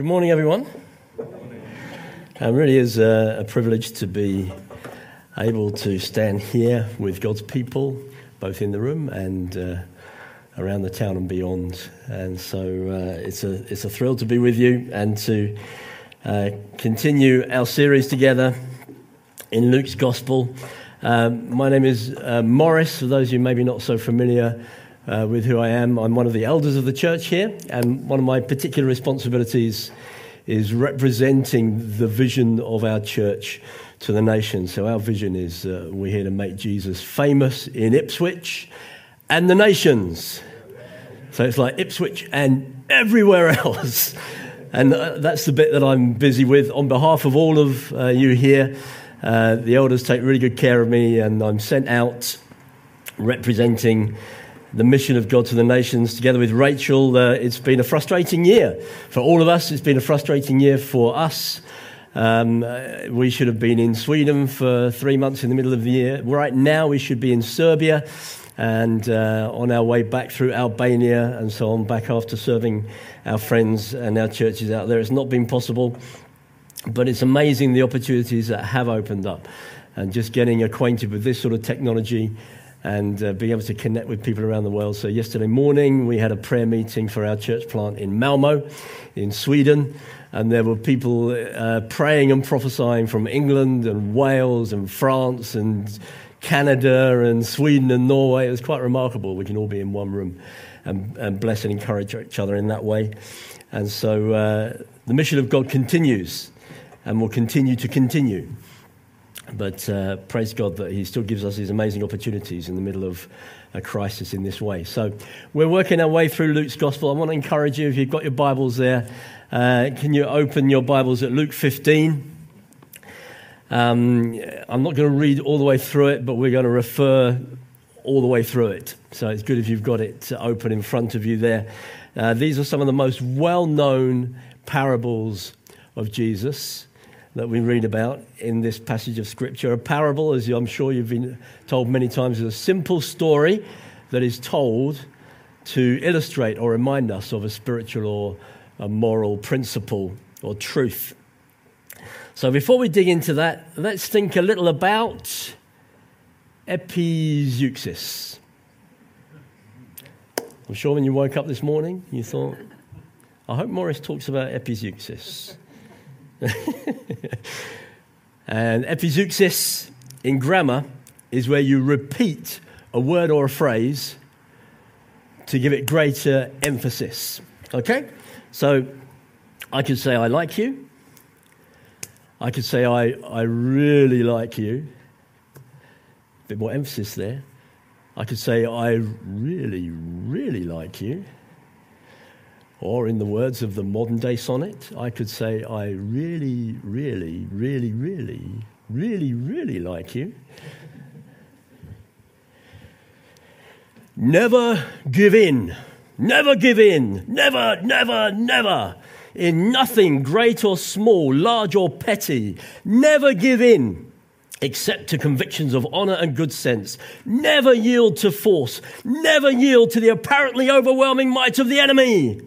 Good morning, everyone. It really is a, a, privilege to be able to stand here with God's people, both in the room and uh, around the town and beyond. And so uh, it's, a, it's a thrill to be with you and to uh, continue our series together in Luke's Gospel. Um, my name is uh, Morris, for those of you maybe not so familiar uh, with who I am. I'm one of the elders of the church here, and one of my particular responsibilities is representing the vision of our church to the nation. So, our vision is uh, we're here to make Jesus famous in Ipswich and the nations. So, it's like Ipswich and everywhere else. And uh, that's the bit that I'm busy with. On behalf of all of uh, you here, uh, the elders take really good care of me, and I'm sent out representing the mission of God to the nations together with Rachel. Uh, it's been a frustrating year for all of us. It's been a frustrating year for us. Um, uh, we should have been in Sweden for three months in the middle of the year. Right now, we should be in Serbia and uh, on our way back through Albania and so on, back after serving our friends and our churches out there. It's not been possible, but it's amazing the opportunities that have opened up. And just getting acquainted with this sort of technology and uh, being able to connect with people around the world. So, yesterday morning, we had a prayer meeting for our church plant in Malmo, in Sweden, and there were people uh, praying and prophesying from England and Wales and France and Canada and Sweden and Norway. It was quite remarkable. We can all be in one room and, and bless and encourage each other in that way. And so, uh, the mission of God continues and will continue to continue. But uh, praise God that He still gives us these amazing opportunities in the middle of a crisis in this way. So we're working our way through Luke's Gospel. I want to encourage you, if you've got your Bibles there, uh, can you open your Bibles at Luke 15? Um, I'm not going to read all the way through it, but we're going to refer all the way through it. So it's good if you've got it open in front of you there. Uh, these are some of the most well known parables of Jesus that we read about in this passage of Scripture. A parable, as I'm sure you've been told many times, is a simple story that is told to illustrate or remind us of a spiritual or a moral principle or truth. So before we dig into that, let's think a little about epizeuxis. I'm sure when you woke up this morning, you thought, I hope Morris talks about epizeuxis. and epizeuxis in grammar is where you repeat a word or a phrase to give it greater emphasis. Okay? So I could say, I like you. I could say, I, I really like you. A bit more emphasis there. I could say, I really, really like you. Or, in the words of the modern day sonnet, I could say, I really, really, really, really, really, really like you. Never give in. Never give in. Never, never, never. In nothing, great or small, large or petty. Never give in except to convictions of honor and good sense. Never yield to force. Never yield to the apparently overwhelming might of the enemy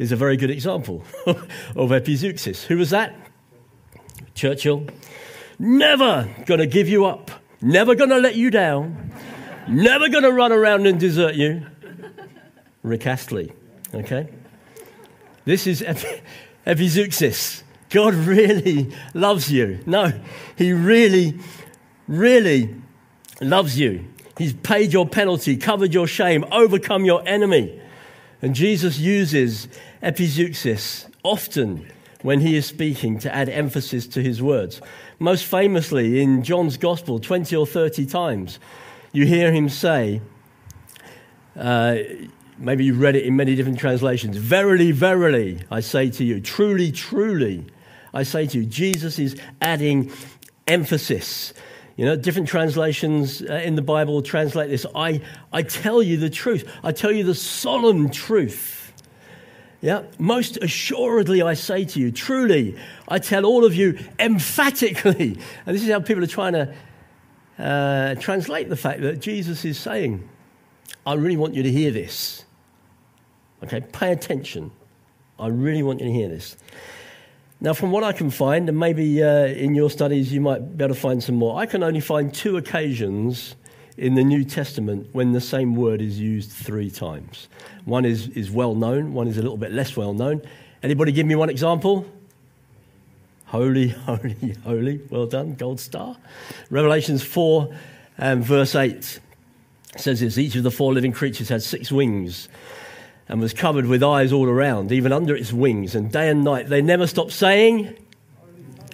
is a very good example of epizeuxis. Who was that? Churchill. Never to give you up. Never to let you down. Never to run around and desert you. Rick Astley. Okay? This is epizeuxis. God really loves you. No, He really, really loves you. He's paid your penalty, covered your shame, overcome your enemy. And Jesus uses epizeuxis often when he is speaking to add emphasis to his words. Most famously in John's Gospel, 20 or 30 times, you hear him say, uh, maybe you've read it in many different translations, Verily, verily, I say to you, truly, truly, I say to you, Jesus is adding emphasis. You know, different translations uh, in the Bible translate this I, I tell you the truth. I tell you the solemn truth. Yeah, most assuredly I say to you, truly, I tell all of you emphatically. And this is how people are trying to uh, translate the fact that Jesus is saying, I really want you to hear this. Okay, pay attention. I really want you to hear this. Now, from what I can find, and maybe uh, in your studies you might be able to find some more, I can only find two occasions in the New Testament when the same word is used three times. One is, is well known, one is a little bit less well known. Anybody give me one example? Holy, holy, holy. Well done, gold star. Revelations 4 and verse 8 says this Each of the four living creatures had six wings and was covered with eyes all around, even under its wings. And day and night they never stopped saying,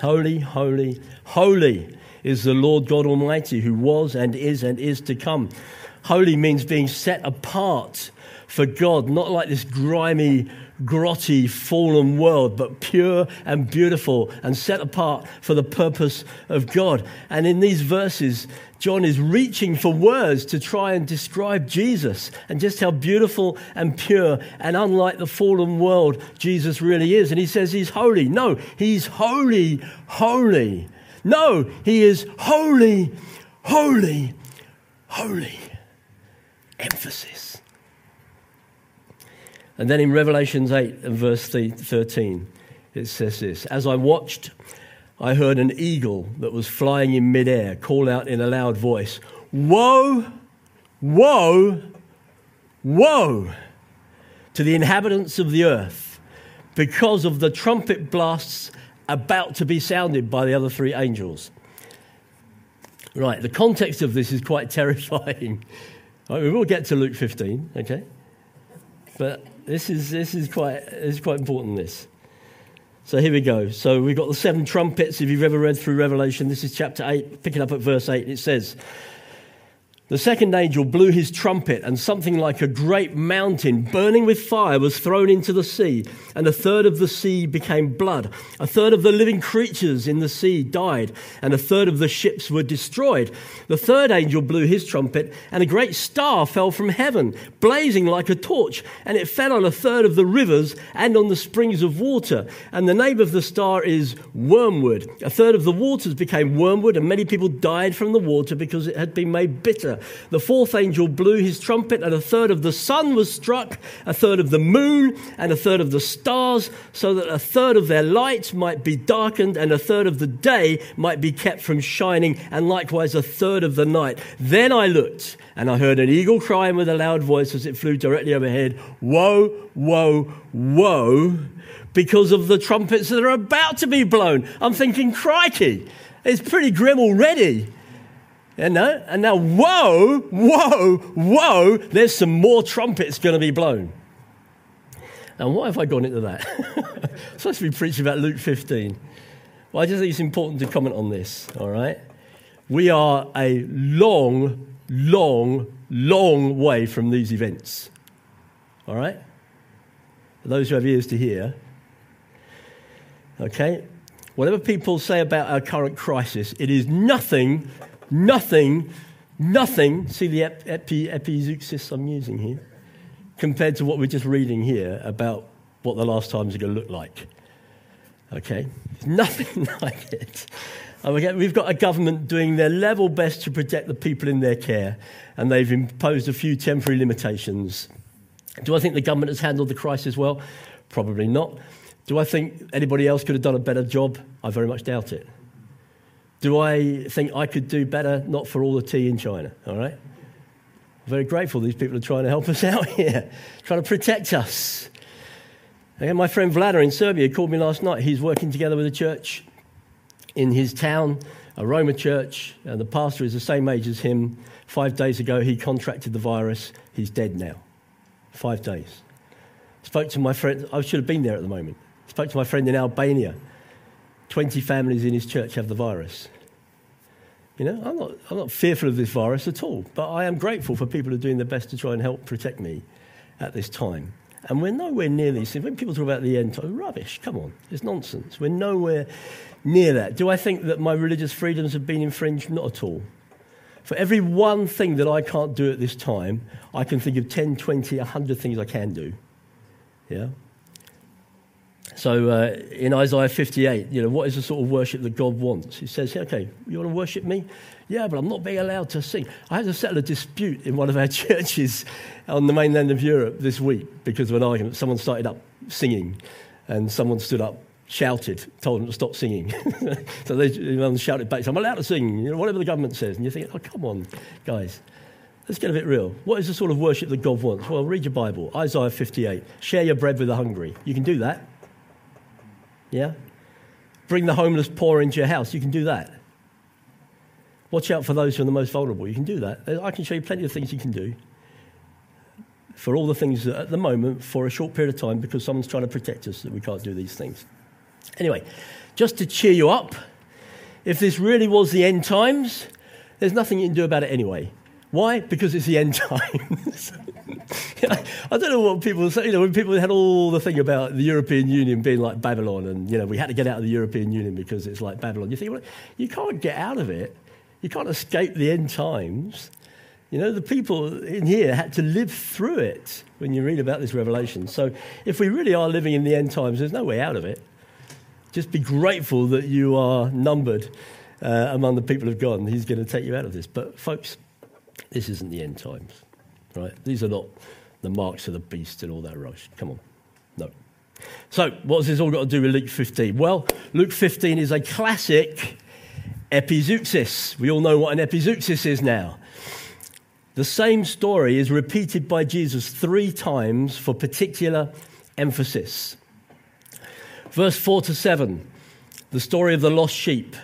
Holy, holy, holy is the Lord God Almighty, who was and is and is to come. Holy means being set apart for God, not like this grimy, grotty, fallen world, but pure and beautiful and set apart for the purpose of God. And in these verses, John is reaching for words to try and describe Jesus and just how beautiful and pure and unlike the fallen world Jesus really is. And he says he's holy. No, he's holy, holy. No, he is holy, holy, holy. Emphasis. And then in Revelations 8 and verse 13, it says this As I watched, I heard an eagle that was flying in midair call out in a loud voice, Woe, woe, woe to the inhabitants of the earth because of the trumpet blasts about to be sounded by the other three angels. Right, the context of this is quite terrifying. Right, we will get to Luke 15, okay? But this is, this is, quite, this is quite important, this. So here we go. So we've got the seven trumpets. If you've ever read through Revelation, this is chapter 8, picking up at verse 8. It says, the second angel blew his trumpet, and something like a great mountain burning with fire was thrown into the sea, and a third of the sea became blood. A third of the living creatures in the sea died, and a third of the ships were destroyed. The third angel blew his trumpet, and a great star fell from heaven, blazing like a torch, and it fell on a third of the rivers and on the springs of water. And the name of the star is Wormwood. A third of the waters became wormwood, and many people died from the water because it had been made bitter. The fourth angel blew his trumpet, and a third of the sun was struck, a third of the moon, and a third of the stars, so that a third of their light might be darkened, and a third of the day might be kept from shining, and likewise a third of the night. Then I looked, and I heard an eagle crying with a loud voice as it flew directly overhead Woe, woe, woe, because of the trumpets that are about to be blown. I'm thinking, crikey, it's pretty grim already. You know? And now, whoa, whoa, whoa, there's some more trumpets going to be blown. And why have I gone into that? I'm supposed to be preaching about Luke 15. Well, I just think it's important to comment on this, all right? We are a long, long, long way from these events, all right? For those who have ears to hear, okay? Whatever people say about our current crisis, it is nothing nothing, nothing, see the epi, epizeuxis I'm using here, compared to what we're just reading here about what the last times are going to look like. Okay? Nothing like it. We've got a government doing their level best to protect the people in their care, and they've imposed a few temporary limitations. Do I think the government has handled the crisis well? Probably not. Do I think anybody else could have done a better job? I very much doubt it. Do I think I could do better? Not for all the tea in China, all right? Very grateful these people are trying to help us out here, trying to protect us. And my friend Vlada in Serbia called me last night. He's working together with a church in his town, a Roma church, and the pastor is the same age as him. Five days ago, he contracted the virus. He's dead now. Five days. Spoke to my friend, I should have been there at the moment. Spoke to my friend in Albania 20 families in his church have the virus. You know, I'm not, I'm not fearful of this virus at all, but I am grateful for people who are doing their best to try and help protect me at this time. And we're nowhere near these things. When people talk about the end time, rubbish, come on, it's nonsense. We're nowhere near that. Do I think that my religious freedoms have been infringed? Not at all. For every one thing that I can't do at this time, I can think of 10, 20, 100 things I can do. Yeah? So uh, in Isaiah 58, you know, what is the sort of worship that God wants? He says, okay, you want to worship me? Yeah, but I'm not being allowed to sing. I had to settle a dispute in one of our churches on the mainland of Europe this week because of an argument. Someone started up singing and someone stood up, shouted, told them to stop singing. so they shouted back, I'm allowed to sing, you know, whatever the government says. And you think, oh, come on, guys. Let's get a bit real. What is the sort of worship that God wants? Well, read your Bible. Isaiah 58. Share your bread with the hungry. You can do that. Yeah? Bring the homeless poor into your house. You can do that. Watch out for those who are the most vulnerable. You can do that. I can show you plenty of things you can do for all the things that at the moment, for a short period of time, because someone's trying to protect us, that we can't do these things. Anyway, just to cheer you up, if this really was the end times, there's nothing you can do about it anyway. Why? Because it's the end times. I don't know what people say. You know, when people had all the thing about the European Union being like Babylon, and you know, we had to get out of the European Union because it's like Babylon. You think, well, you can't get out of it. You can't escape the end times. You know, the people in here had to live through it when you read about this revelation. So, if we really are living in the end times, there's no way out of it. Just be grateful that you are numbered uh, among the people of God, and He's going to take you out of this. But, folks, this isn't the end times, right? These are not the marks of the beast and all that rubbish. Come on. No. So, what's this all got to do with Luke 15? Well, Luke 15 is a classic epizeuxis. We all know what an epizeuxis is now. The same story is repeated by Jesus three times for particular emphasis. Verse 4 to 7, the story of the lost sheep.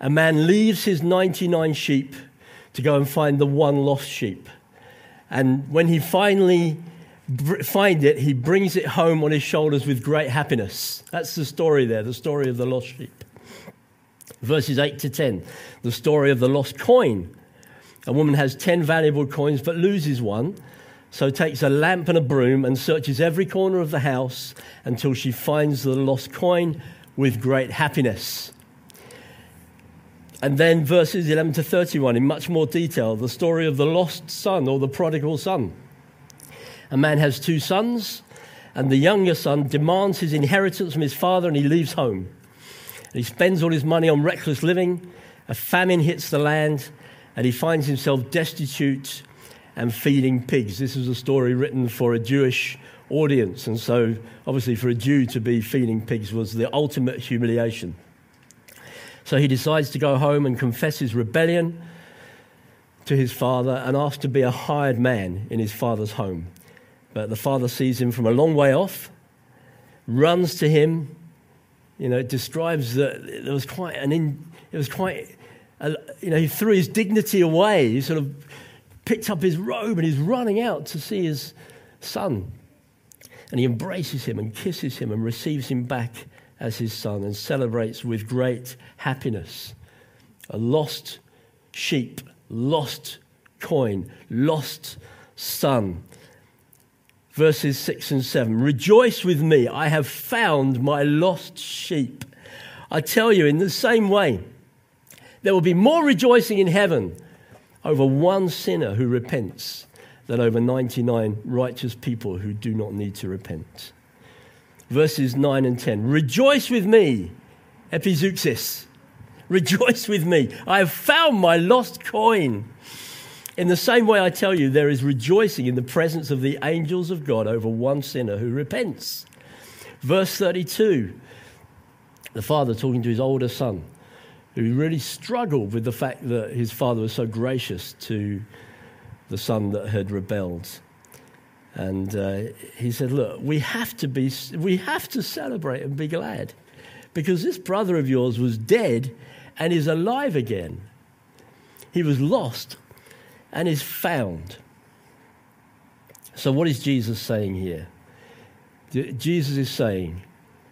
A man leaves his 99 sheep to go and find the one lost sheep. And when he finally finds it, he brings it home on his shoulders with great happiness. That's the story there, the story of the lost sheep. Verses 8 to 10, the story of the lost coin. A woman has 10 valuable coins but loses one, so takes a lamp and a broom and searches every corner of the house until she finds the lost coin with great happiness. And then verses 11 to 31, in much more detail, the story of the lost son or the prodigal son. A man has two sons, and the younger son demands his inheritance from his father and he leaves home. And he spends all his money on reckless living. A famine hits the land, and he finds himself destitute and feeding pigs. This is a story written for a Jewish audience, and so obviously for a Jew to be feeding pigs was the ultimate humiliation. So he decides to go home and confess his rebellion to his father and ask to be a hired man in his father's home. But the father sees him from a long way off, runs to him. You know, it describes that there was quite an in, it was quite, a, you know, he threw his dignity away. He sort of picked up his robe and he's running out to see his son. And he embraces him and kisses him and receives him back as his son and celebrates with great happiness. A lost sheep, lost coin, lost son. Verses 6 and 7 Rejoice with me, I have found my lost sheep. I tell you, in the same way, there will be more rejoicing in heaven over one sinner who repents than over 99 righteous people who do not need to repent verses 9 and 10. Rejoice with me, epizeuxis. Rejoice with me. I have found my lost coin. In the same way, I tell you, there is rejoicing in the presence of the angels of God over one sinner who repents. Verse 32 the father talking to his older son, who really struggled with the fact that his father was so gracious to the son that had rebelled. And uh, he said, Look, we have, to be, we have to celebrate and be glad because this brother of yours was dead and is alive again. He was lost and is found. So, what is Jesus saying here? Jesus is saying,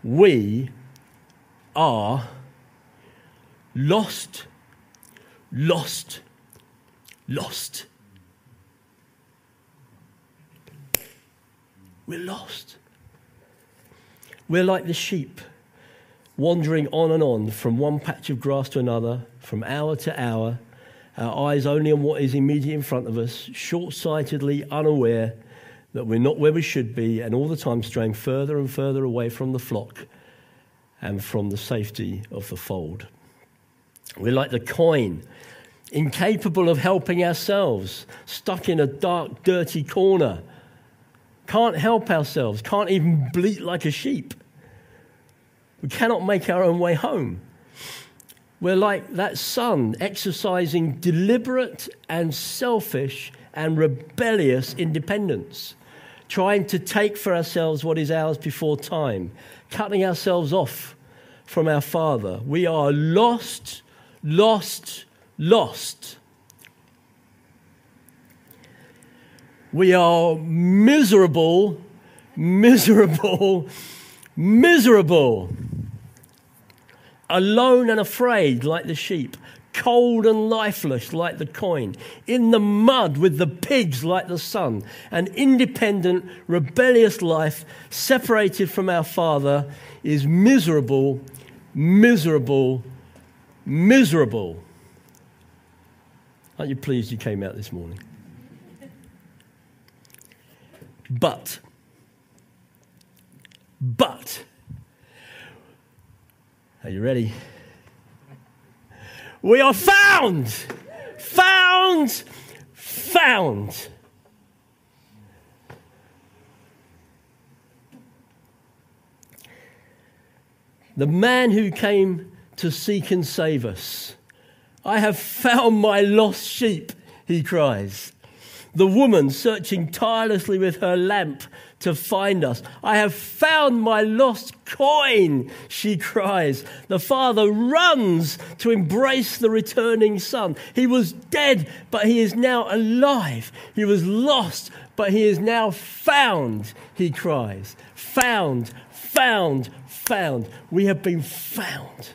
We are lost, lost, lost. We're lost. We're like the sheep, wandering on and on from one patch of grass to another, from hour to hour, our eyes only on what is immediate in front of us, short sightedly unaware that we're not where we should be, and all the time straying further and further away from the flock and from the safety of the fold. We're like the coin, incapable of helping ourselves, stuck in a dark, dirty corner can't help ourselves, can't even bleat like a sheep. We cannot make our own way home. We're like that son exercising deliberate and selfish and rebellious independence, trying to take for ourselves what is ours before time, cutting ourselves off from our Father. We are lost, lost, lost. We are miserable, miserable, miserable alone and afraid like the sheep, cold and lifeless like the coin, in the mud with the pigs like the son, an independent, rebellious life separated from our Father is miserable, miserable, miserable. Aren't you pleased you came out this morning? But, but, are you ready? We are found! Found! Found! The man who came to seek and save us. I have found my lost sheep, he cries. The woman searching tirelessly with her lamp to find us. I have found my lost coin, she cries. The father runs to embrace the returning son. He was dead, but he is now alive. He was lost, but he is now found, he cries. Found, found, found. We have been found.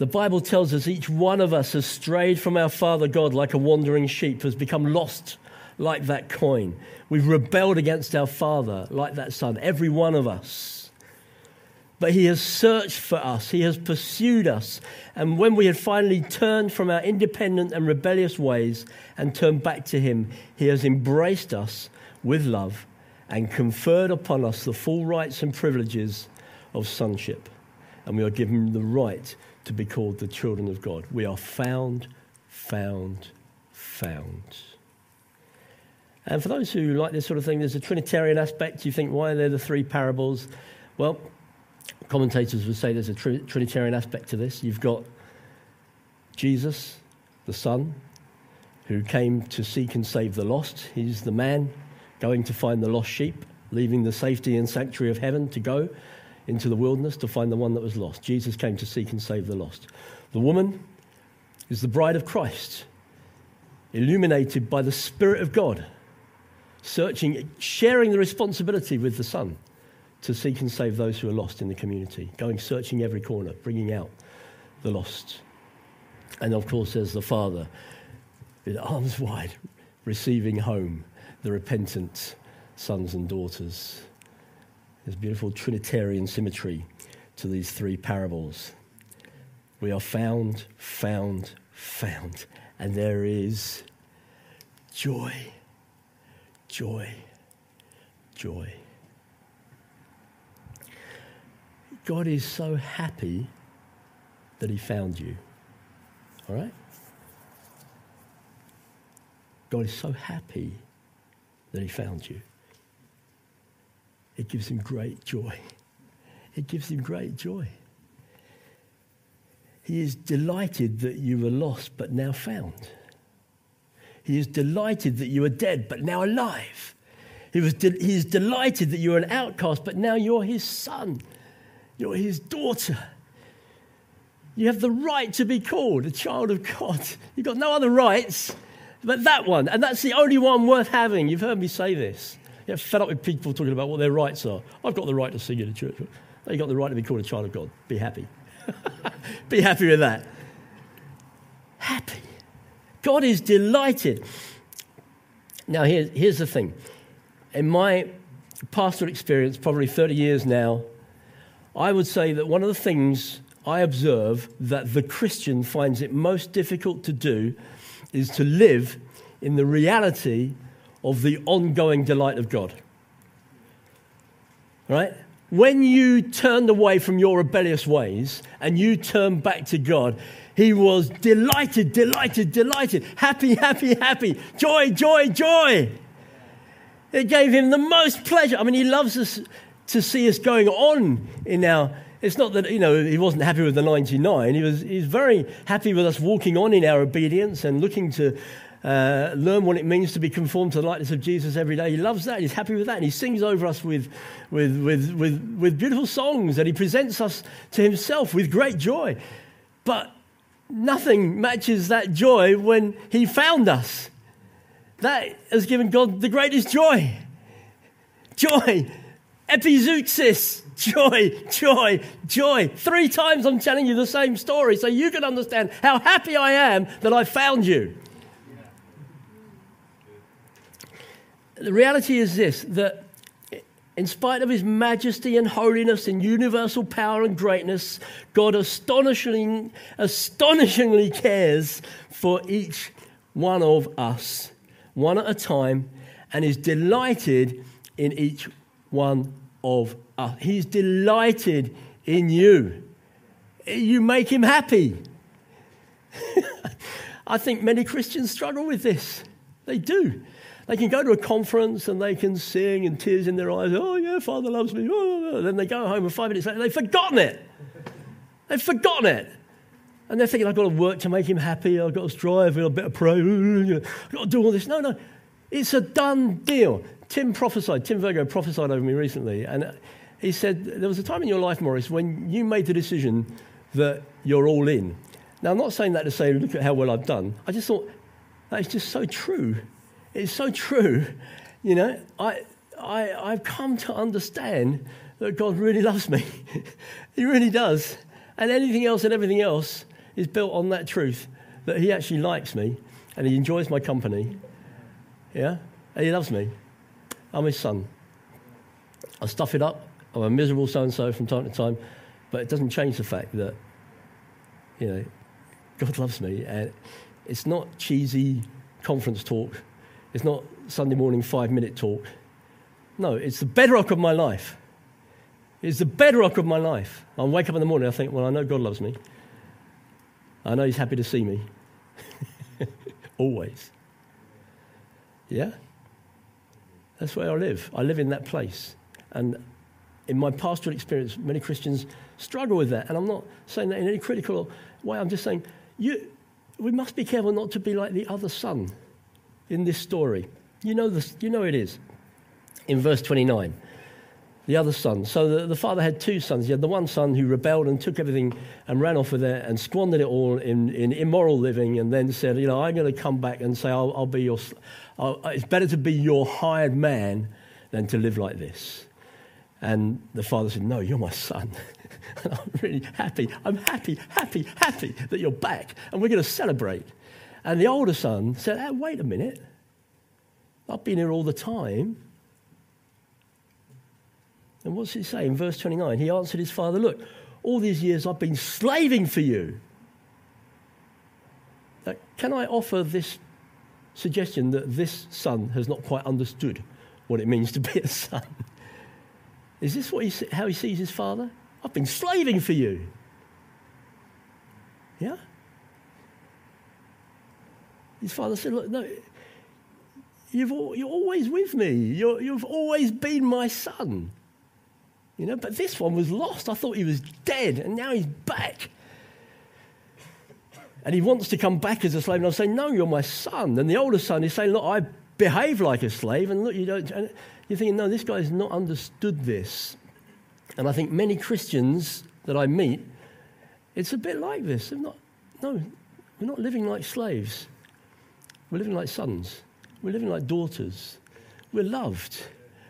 The Bible tells us each one of us has strayed from our Father God like a wandering sheep, has become lost like that coin. We've rebelled against our Father like that son, every one of us. But He has searched for us, He has pursued us. And when we had finally turned from our independent and rebellious ways and turned back to Him, He has embraced us with love and conferred upon us the full rights and privileges of sonship. And we are given the right to be called the children of God. We are found, found, found. And for those who like this sort of thing, there's a Trinitarian aspect. You think, why are there the three parables? Well, commentators would say there's a Trinitarian aspect to this. You've got Jesus, the Son, who came to seek and save the lost. He's the man going to find the lost sheep, leaving the safety and sanctuary of heaven to go into the wilderness to find the one that was lost. Jesus came to seek and save the lost. The woman is the bride of Christ, illuminated by the Spirit of God searching, sharing the responsibility with the Son to seek and save those who are lost in the community, going searching every corner, bringing out the lost. And of course, there's the Father with arms wide, receiving home the repentant sons and daughters. There's beautiful Trinitarian symmetry to these three parables. We are found, found, found, and there is joy joy, joy. God is so happy that He found you. All right? God is so happy that He found you. It gives Him great joy. It gives Him great joy. He is delighted that you were lost but now found. He is delighted that you are dead, but now alive. He, was de- he is delighted that you're an outcast, but now you're his son. You're his daughter. You have the right to be called a child of God. You've got no other rights but that one. And that's the only one worth having. You've heard me say this. Fed up with people talking about what their rights are. I've got the right to sing in a church. You've got the right to be called a child of God. Be happy. be happy with that. Happy. God is delighted. Now, here, here's the thing. In my pastoral experience, probably 30 years now, I would say that one of the things I observe that the Christian finds it most difficult to do is to live in the reality of the ongoing delight of God. Right? When you turned away from your rebellious ways and you turned back to God, he was delighted, delighted, delighted, happy, happy, happy, joy, joy, joy. It gave him the most pleasure. I mean, he loves us to see us going on in our. It's not that you know he wasn't happy with the 99. He was he's very happy with us walking on in our obedience and looking to uh, learn what it means to be conformed to the likeness of Jesus every day. He loves that. He's happy with that. And he sings over us with, with, with, with, with beautiful songs and he presents us to himself with great joy. But nothing matches that joy when he found us. That has given God the greatest joy. Joy. Epizeuxis. Joy, joy, joy. Three times I'm telling you the same story so you can understand how happy I am that I found you. The reality is this that in spite of his majesty and holiness and universal power and greatness, God astonishingly, astonishingly cares for each one of us, one at a time, and is delighted in each one of us. He's delighted in you. You make him happy. I think many Christians struggle with this. They do. They can go to a conference and they can sing and tears in their eyes. Oh, yeah, Father loves me. Oh, oh, oh, then they go home and five minutes later, they've forgotten it. They've forgotten it. And they're thinking, I've got to work to make him happy. I've got to strive. I've got to pray. I've got to do all this. No, no. It's a done deal. Tim prophesied, Tim Virgo prophesied over me recently. And he said, There was a time in your life, Morris, when you made the decision that you're all in. Now, I'm not saying that to say, look at how well I've done. I just thought, that is just so true. It's so true. You know, I, I, I've come to understand that God really loves me. he really does. And anything else and everything else is built on that truth that He actually likes me and He enjoys my company. Yeah? And He loves me. I'm His son. I stuff it up. I'm a miserable so and so from time to time, but it doesn't change the fact that, you know, God loves me. And it's not cheesy conference talk it's not Sunday morning five minute talk. No, it's the bedrock of my life. It's the bedrock of my life. I wake up in the morning, I think, well, I know God loves me. I know He's happy to see me. Always. Yeah? That's where I live. I live in that place. And in my pastoral experience, many Christians struggle with that. And I'm not saying that in any critical way. I'm just saying you, we must be careful not to be like the other son in this story. You know, this, you know it is. In verse 29, the other son. So the, the father had two sons. He had the one son who rebelled and took everything and ran off with it and squandered it all in, in immoral living and then said, You know, I'm going to come back and say, I'll, I'll be your, I'll, uh, it's better to be your hired man than to live like this. And the father said, No, you're my son. and I'm really happy. I'm happy, happy, happy that you're back. And we're going to celebrate. And the older son said, hey, Wait a minute. I've been here all the time. And what's he say in verse 29? He answered his father, Look, all these years I've been slaving for you. Now, can I offer this suggestion that this son has not quite understood what it means to be a son? Is this what he, how he sees his father? I've been slaving for you. Yeah? His father said, Look, no, you've, you're always with me. You're, you've always been my son. You know, but this one was lost. I thought he was dead, and now he's back. And he wants to come back as a slave. And I'm saying, No, you're my son. And the older son is saying, Look, I behave like a slave. And look, you don't. And you're thinking, No, this guy's not understood this. And I think many Christians that I meet, it's a bit like this. They're not, no, we're not living like slaves. We're living like sons. We're living like daughters. We're loved.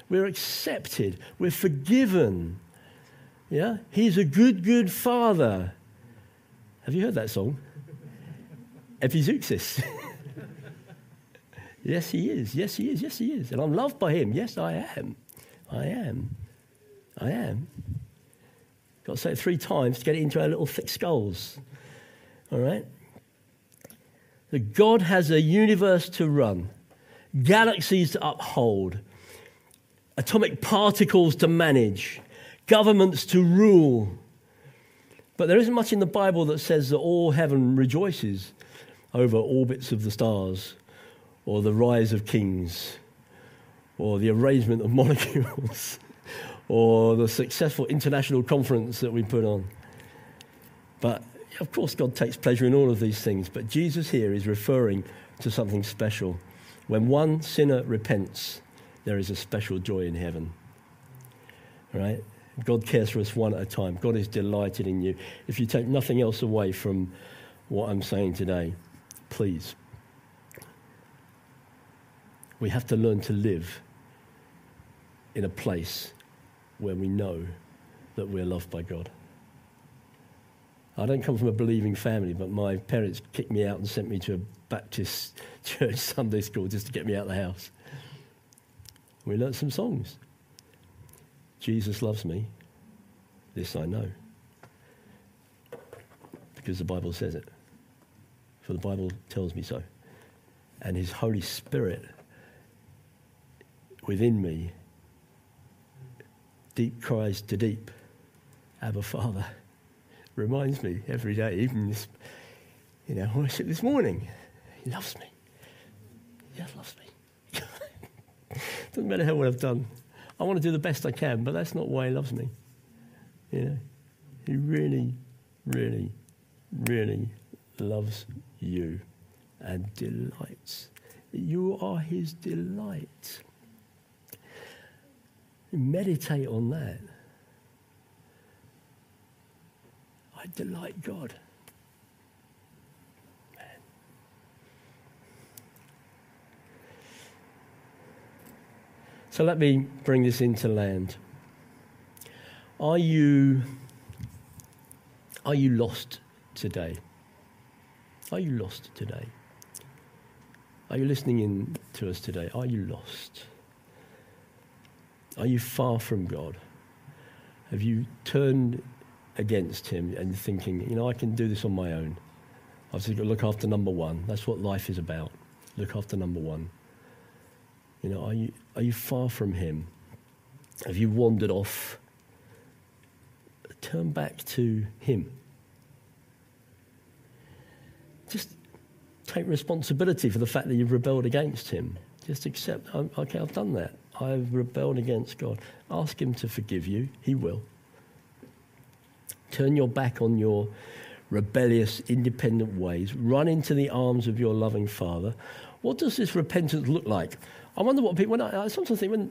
We're accepted. We're forgiven. Yeah? He's a good, good father. Have you heard that song? Epizeuxis. yes, he is. Yes, he is. Yes, he is. And I'm loved by him. Yes, I am. I am. I am. Got to say it three times to get it into our little thick skulls. All right? That God has a universe to run, galaxies to uphold, atomic particles to manage, governments to rule. But there isn't much in the Bible that says that all heaven rejoices over orbits of the stars, or the rise of kings, or the arrangement of molecules, or the successful international conference that we put on. But of course, God takes pleasure in all of these things. But Jesus here is referring to something special. When one sinner repents, there is a special joy in heaven. Right? God cares for us one at a time. God is delighted in you. If you take nothing else away from what I'm saying today, please. We have to learn to live in a place where we know that we're loved by God. I don't come from a believing family, but my parents kicked me out and sent me to a Baptist church Sunday school just to get me out of the house. We learnt some songs. Jesus loves me. This I know. Because the Bible says it. For the Bible tells me so. And His Holy Spirit within me deep cries to deep. Abba Father reminds me every day, even this, you know, worship this morning. He loves me. He just loves me. Doesn't matter how well I've done. I want to do the best I can, but that's not why he loves me. You know, he really, really, really loves you and delights. You are his delight. Meditate on that. I delight God. So let me bring this into land. Are you, are you lost today? Are you lost today? Are you listening in to us today? Are you lost? Are you far from God? Have you turned against Him and thinking, you know, I can do this on my own? I've just got to look after number one. That's what life is about. Look after number one. You know, are you, are you far from Him? Have you wandered off turn back to Him. Just take responsibility for the fact that you've rebelled against Him. Just accept, oh, okay, I've done that. I've rebelled against God. Ask Him to forgive you. He will. Turn your back on your rebellious, independent ways. Run into the arms of your loving Father. What does this repentance look like? I wonder what people, when I, I sometimes think when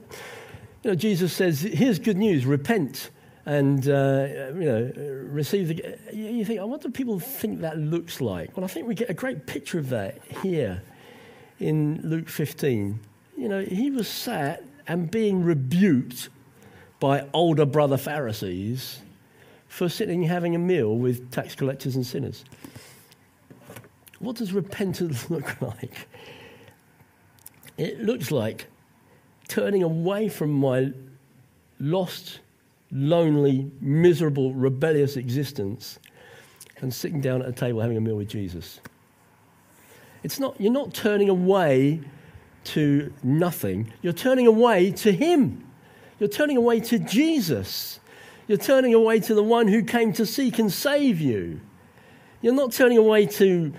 you know, Jesus says, here's good news, repent and uh, you know receive the. You think, what do people think that looks like? Well, I think we get a great picture of that here in Luke 15. You know, he was sat and being rebuked by older brother Pharisees for sitting and having a meal with tax collectors and sinners. What does repentance look like? It looks like turning away from my lost lonely, miserable, rebellious existence and sitting down at a table having a meal with Jesus. It's not, you're not turning away to nothing, you're turning away to Him. You're turning away to Jesus. You're turning away to the one who came to seek and save you. You're not turning away to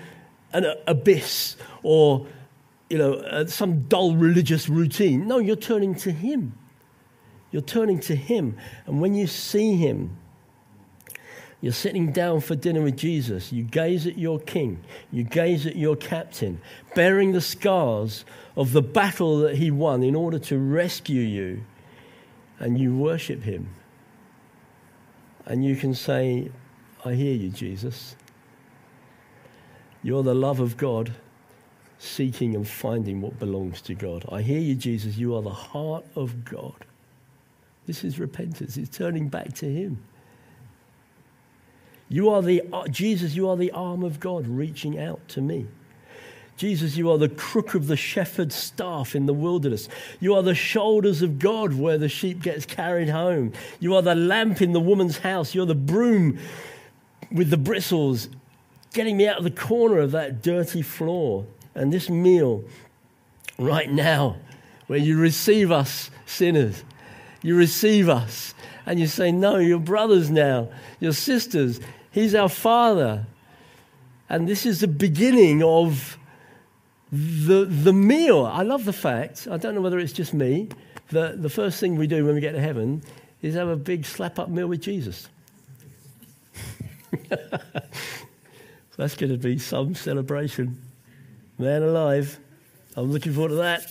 an abyss or you know, uh, some dull religious routine. No, you're turning to Him. You're turning to Him. And when you see Him, you're sitting down for dinner with Jesus. You gaze at your King. You gaze at your captain, bearing the scars of the battle that He won in order to rescue you. And you worship Him. And you can say, I hear you, Jesus. You're the love of God, seeking and finding what belongs to God. I hear you, Jesus. You are the heart of God. This is repentance. It's turning back to Him. You are the, uh, Jesus, you are the arm of God reaching out to me. Jesus, you are the crook of the shepherd's staff in the wilderness. You are the shoulders of God where the sheep gets carried home. You are the lamp in the woman's house. You're the broom with the bristles getting me out of the corner of that dirty floor. And this meal right now, where you receive us sinners, you receive us and you say, No, you're brothers now, you're sisters. He's our Father. And this is the beginning of the, the meal. I love the fact, I don't know whether it's just me, that the first thing we do when we get to heaven is have a big slap up meal with Jesus. That's going to be some celebration. Man alive. I'm looking forward to that.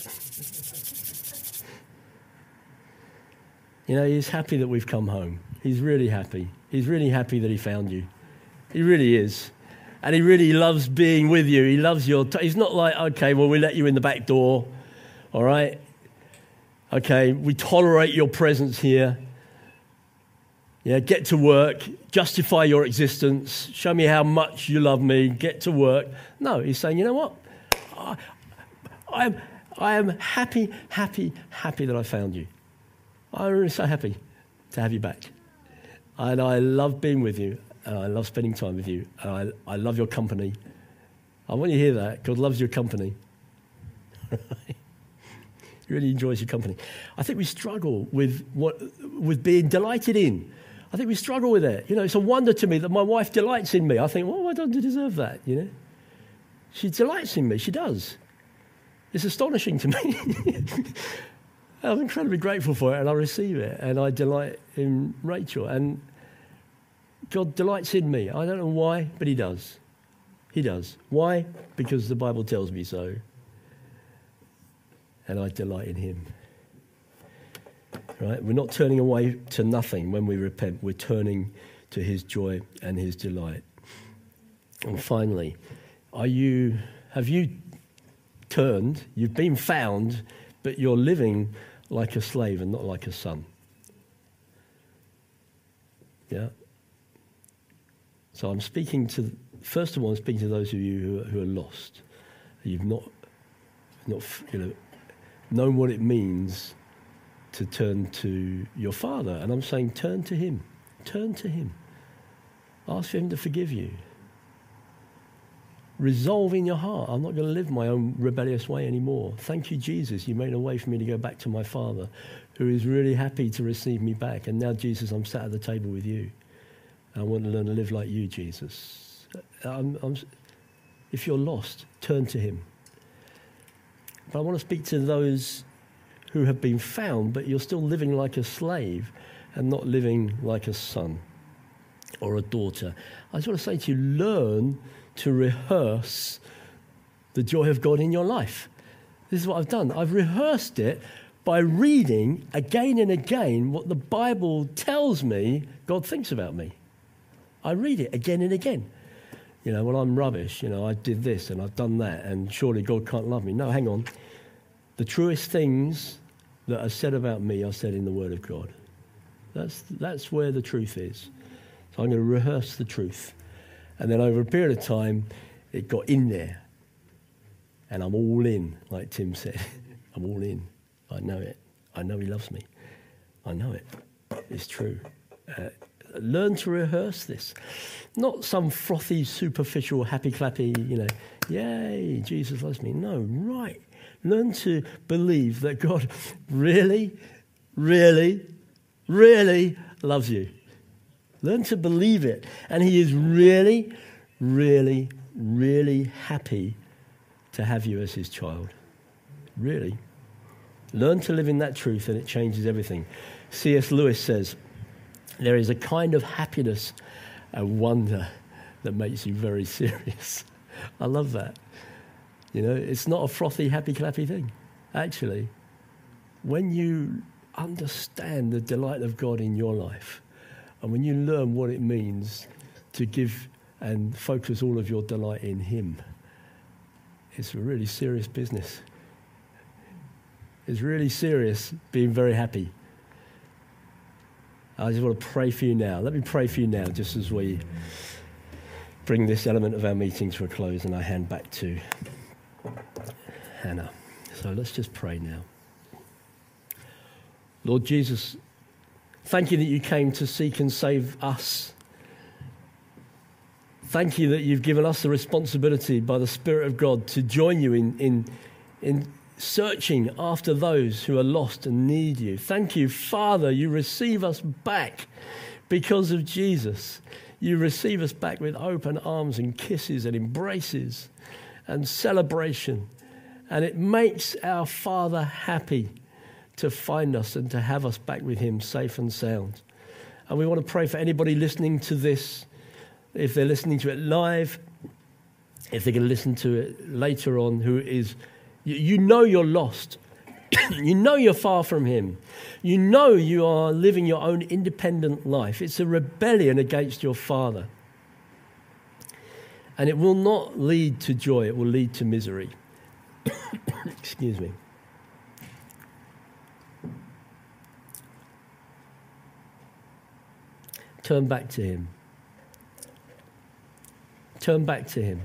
You know, he's happy that we've come home. He's really happy. He's really happy that he found you. He really is. And he really loves being with you. He loves your. T- he's not like, okay, well, we let you in the back door. All right? Okay, we tolerate your presence here. Yeah, get to work, justify your existence, show me how much you love me, get to work. No, he's saying, you know what? I, I, am, I am happy, happy, happy that I found you. I'm really so happy to have you back. And I love being with you, and I love spending time with you, and I, I love your company. I want you to hear that. God loves your company. he really enjoys your company. I think we struggle with, what, with being delighted in I think we struggle with it. You know, it's a wonder to me that my wife delights in me. I think, well, I don't deserve that, you know. She delights in me. She does. It's astonishing to me. I'm incredibly grateful for it, and I receive it, and I delight in Rachel. And God delights in me. I don't know why, but He does. He does. Why? Because the Bible tells me so. And I delight in Him. Right? We're not turning away to nothing when we repent. We're turning to his joy and his delight. And finally, are you have you turned, you've been found, but you're living like a slave and not like a son? Yeah. So I'm speaking to first of all, I'm speaking to those of you who are, who are lost. You've not not you know known what it means to turn to your Father. And I'm saying, turn to Him. Turn to Him. Ask for Him to forgive you. Resolve in your heart, I'm not going to live my own rebellious way anymore. Thank you, Jesus. You made a way for me to go back to my Father, who is really happy to receive me back. And now, Jesus, I'm sat at the table with you. I want to learn to live like you, Jesus. I'm, I'm, if you're lost, turn to Him. But I want to speak to those who have been found, but you're still living like a slave and not living like a son or a daughter. I just want to say to you learn to rehearse the joy of God in your life. This is what I've done. I've rehearsed it by reading again and again what the Bible tells me God thinks about me. I read it again and again. You know, well, I'm rubbish. You know, I did this and I've done that, and surely God can't love me. No, hang on. The truest things that are said about me are said in the Word of God. That's, that's where the truth is. So I'm going to rehearse the truth. And then over a period of time, it got in there. And I'm all in, like Tim said. I'm all in. I know it. I know he loves me. I know it. It's true. Uh, learn to rehearse this. Not some frothy, superficial, happy clappy, you know, yay, Jesus loves me. No, right Learn to believe that God really, really, really loves you. Learn to believe it. And He is really, really, really happy to have you as His child. Really. Learn to live in that truth and it changes everything. C.S. Lewis says, There is a kind of happiness and wonder that makes you very serious. I love that. You know, it's not a frothy, happy, clappy thing. Actually, when you understand the delight of God in your life, and when you learn what it means to give and focus all of your delight in Him, it's a really serious business. It's really serious being very happy. I just want to pray for you now. Let me pray for you now, just as we bring this element of our meeting to a close, and I hand back to. Hannah. So let's just pray now. Lord Jesus, thank you that you came to seek and save us. Thank you that you've given us the responsibility by the Spirit of God to join you in, in, in searching after those who are lost and need you. Thank you, Father, you receive us back because of Jesus. You receive us back with open arms and kisses and embraces and celebration. And it makes our Father happy to find us and to have us back with Him safe and sound. And we want to pray for anybody listening to this, if they're listening to it live, if they're going to listen to it later on, who is, you know you're lost. you know you're far from Him. You know you are living your own independent life. It's a rebellion against your Father. And it will not lead to joy, it will lead to misery. Excuse me. Turn back to Him. Turn back to Him.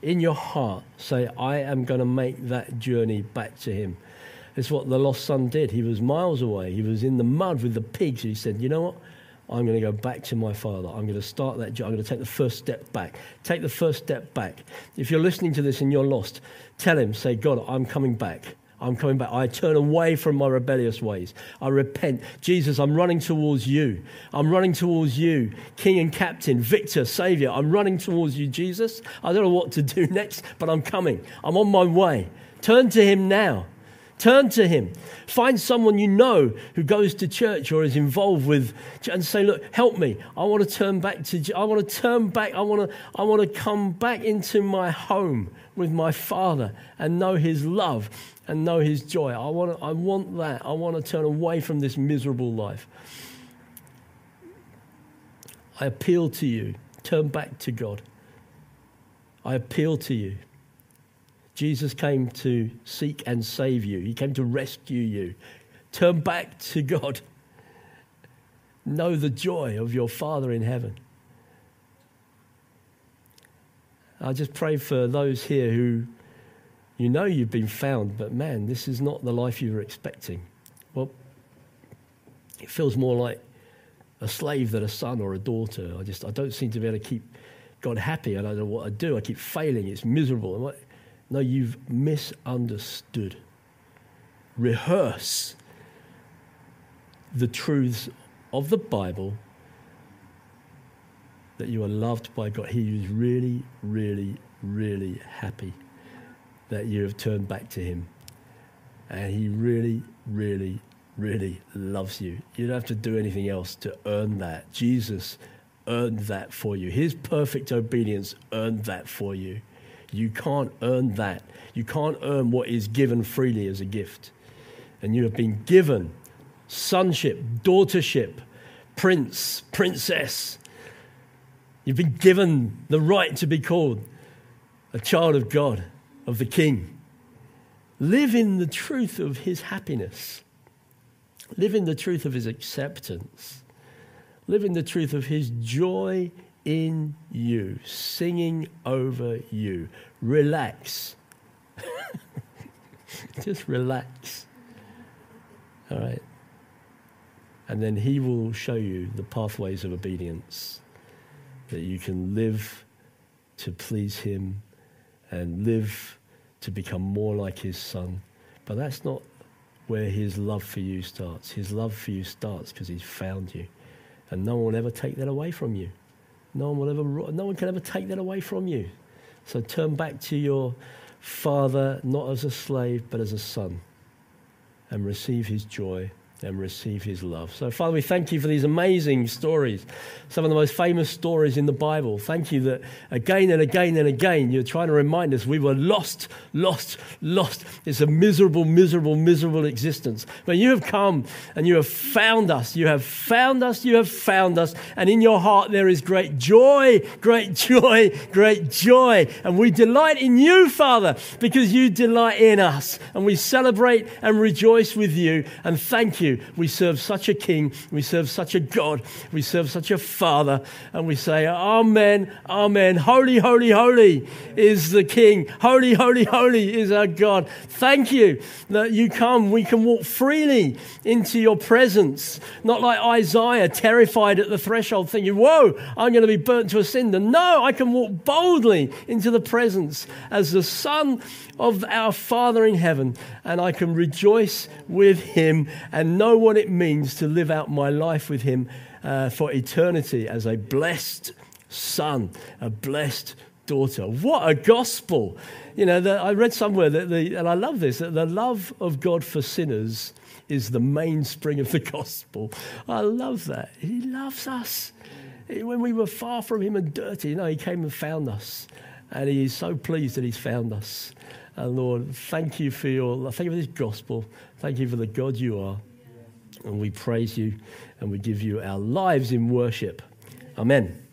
In your heart, say, I am going to make that journey back to Him. It's what the lost son did. He was miles away. He was in the mud with the pigs. He said, You know what? I'm going to go back to my father. I'm going to start that journey. I'm going to take the first step back. Take the first step back. If you're listening to this and you're lost, tell him, say, God, I'm coming back. I'm coming back. I turn away from my rebellious ways. I repent. Jesus, I'm running towards you. I'm running towards you, King and Captain, Victor, Savior. I'm running towards you, Jesus. I don't know what to do next, but I'm coming. I'm on my way. Turn to him now. Turn to him. Find someone you know who goes to church or is involved with and say, look, help me. I want to turn back to I want to turn back. I want to I want to come back into my home with my father and know his love and know his joy. I want I want that. I want to turn away from this miserable life. I appeal to you. Turn back to God. I appeal to you. Jesus came to seek and save you, He came to rescue you. Turn back to God. Know the joy of your Father in heaven. I just pray for those here who you know you've been found, but man, this is not the life you were expecting. Well, it feels more like a slave than a son or a daughter. I just I don't seem to be able to keep God happy. I don't know what I do. I keep failing. It's miserable. No, you've misunderstood. Rehearse the truths of the Bible that you are loved by God. He is really, really, really happy that you have turned back to Him. And He really, really, really loves you. You don't have to do anything else to earn that. Jesus earned that for you. His perfect obedience earned that for you. You can't earn that. You can't earn what is given freely as a gift. And you have been given sonship, daughtership, prince, princess. You've been given the right to be called a child of God, of the King. Live in the truth of his happiness. Live in the truth of his acceptance. Live in the truth of his joy in you, singing over you. Relax. Just relax. All right. And then He will show you the pathways of obedience that you can live to please Him and live to become more like His Son. But that's not where His love for you starts. His love for you starts because He's found you. And no one will ever take that away from you. No one will ever, no one can ever take that away from you. So turn back to your father, not as a slave, but as a son, and receive his joy and receive his love. So, Father, we thank you for these amazing stories, some of the most famous stories in the Bible. Thank you that again and again and again you're trying to remind us we were lost, lost, lost. It's a miserable, miserable, miserable existence. But you have come and you have found us. You have found us. You have found us. And in your heart there is great joy, great joy, great joy. And we delight in you, Father, because you delight in us. And we celebrate and rejoice with you. And thank you you. We serve such a king. We serve such a God. We serve such a Father. And we say, Amen, Amen. Holy, holy, holy is the King. Holy, holy, holy is our God. Thank you that you come. We can walk freely into your presence. Not like Isaiah, terrified at the threshold, thinking, Whoa, I'm going to be burnt to a cinder. No, I can walk boldly into the presence as the Son of our Father in heaven, and I can rejoice with him and know what it means to live out my life with him uh, for eternity as a blessed son, a blessed daughter. What a gospel! You know, the, I read somewhere that the, and I love this, that the love of God for sinners is the mainspring of the gospel. I love that. He loves us. When we were far from Him and dirty, you know, He came and found us. And He is so pleased that He's found us. And Lord, thank you for your, thank you for this gospel. Thank you for the God you are. And we praise you and we give you our lives in worship. Amen.